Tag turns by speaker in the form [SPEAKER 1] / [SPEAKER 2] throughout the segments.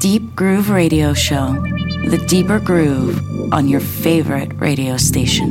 [SPEAKER 1] Deep Groove Radio Show. The deeper groove on your favorite radio station.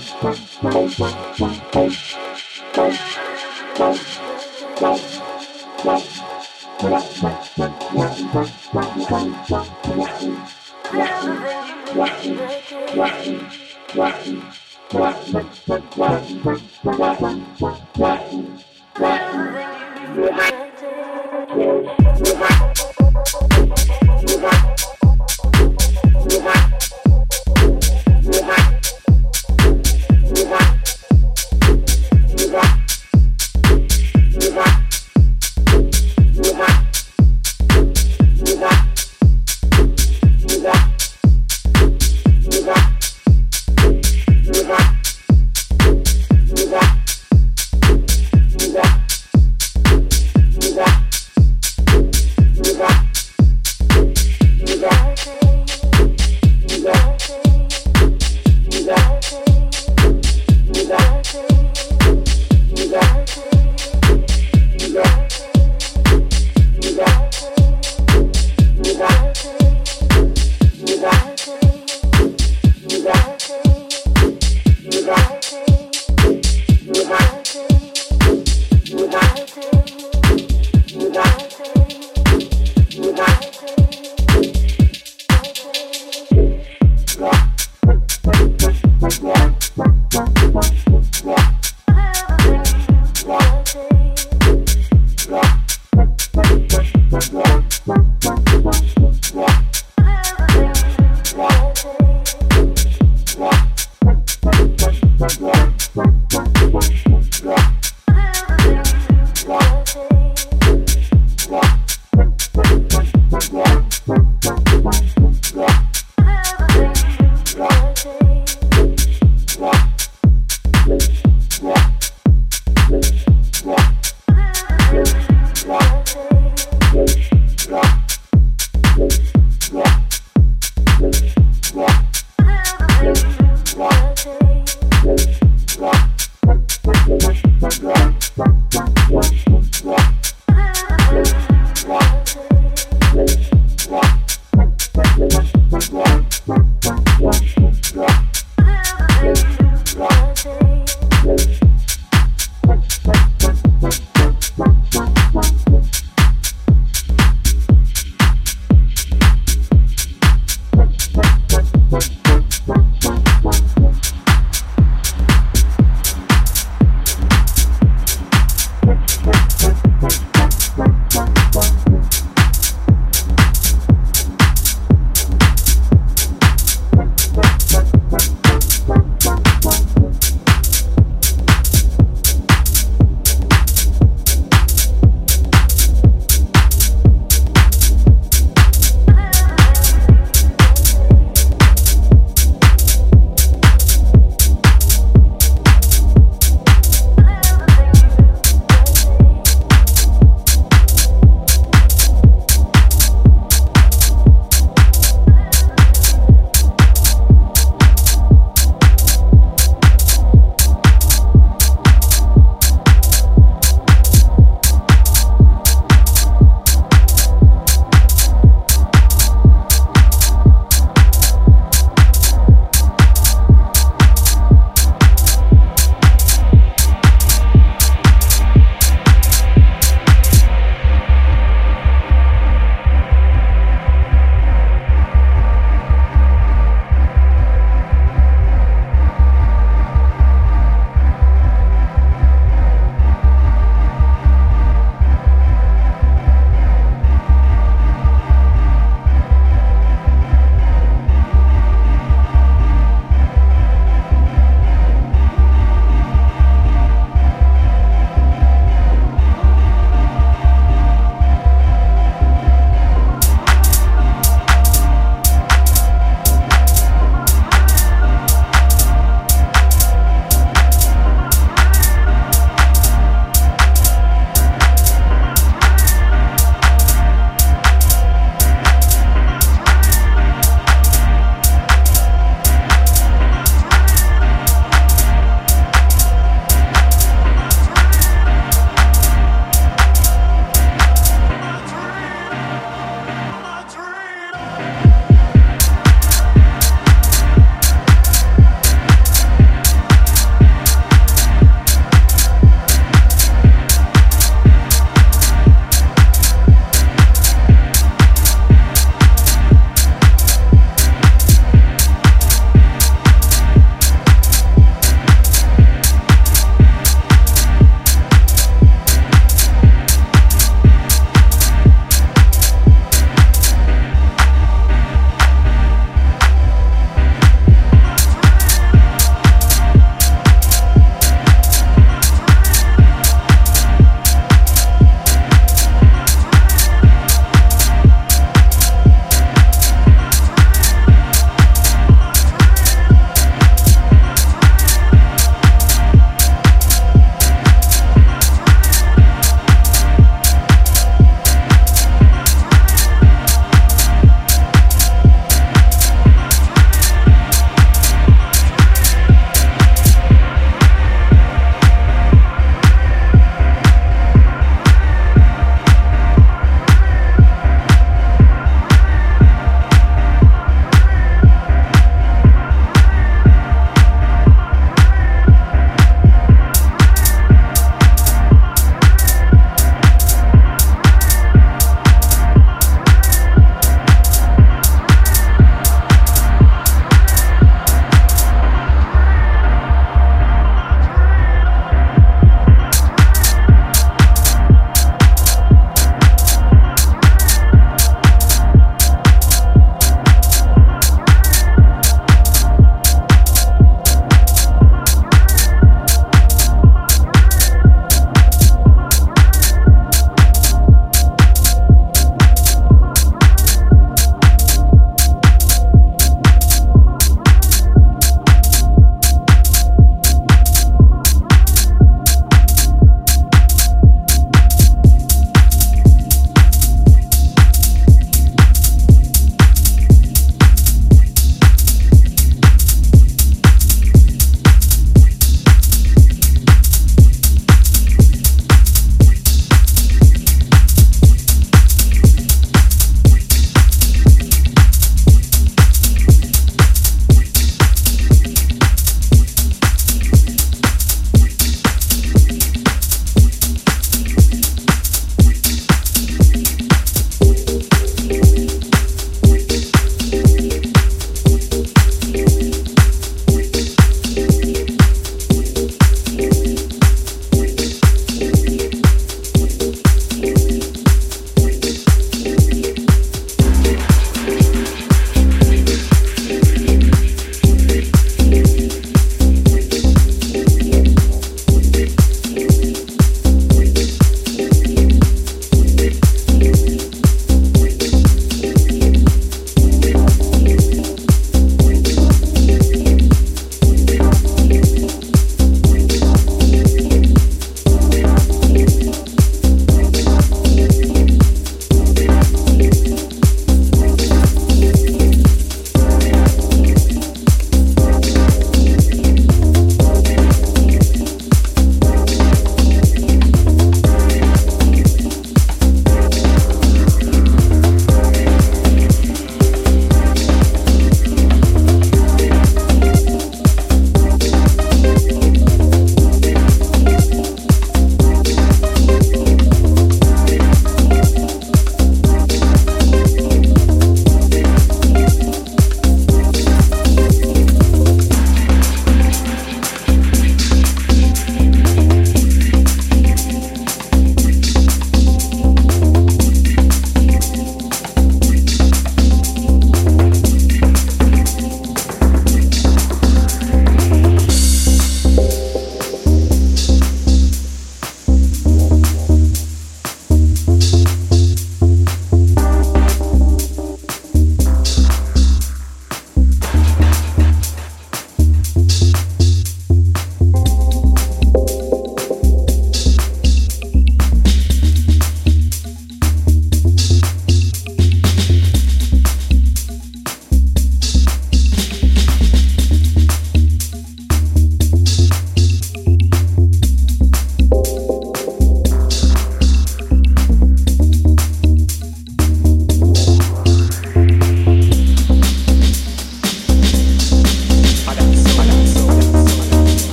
[SPEAKER 2] Thank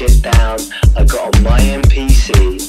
[SPEAKER 2] shit down. I got on my MPC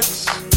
[SPEAKER 2] words.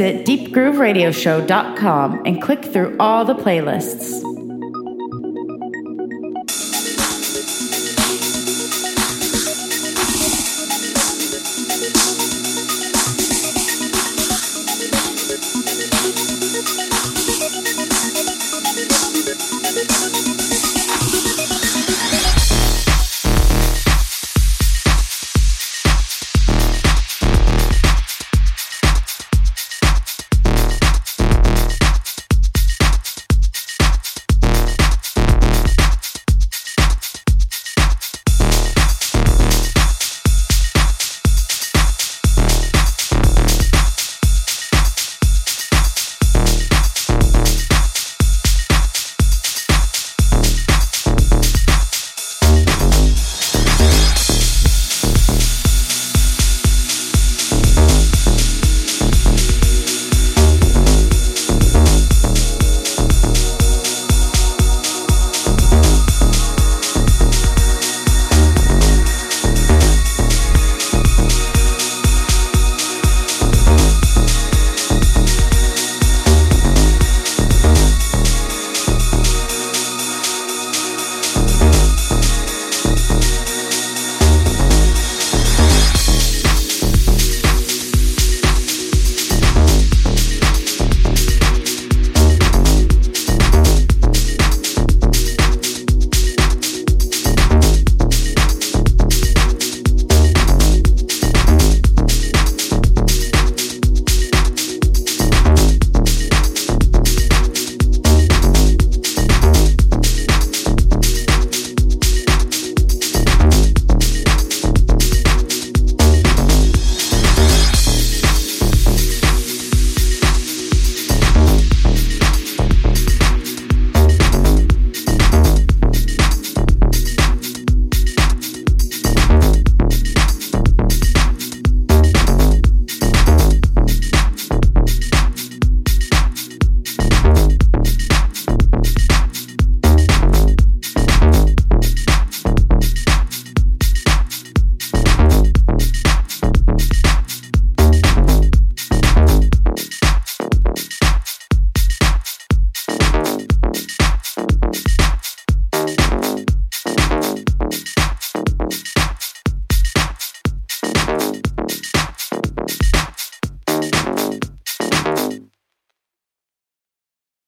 [SPEAKER 3] Visit deepgrooveradioshow.com and click through all the playlists.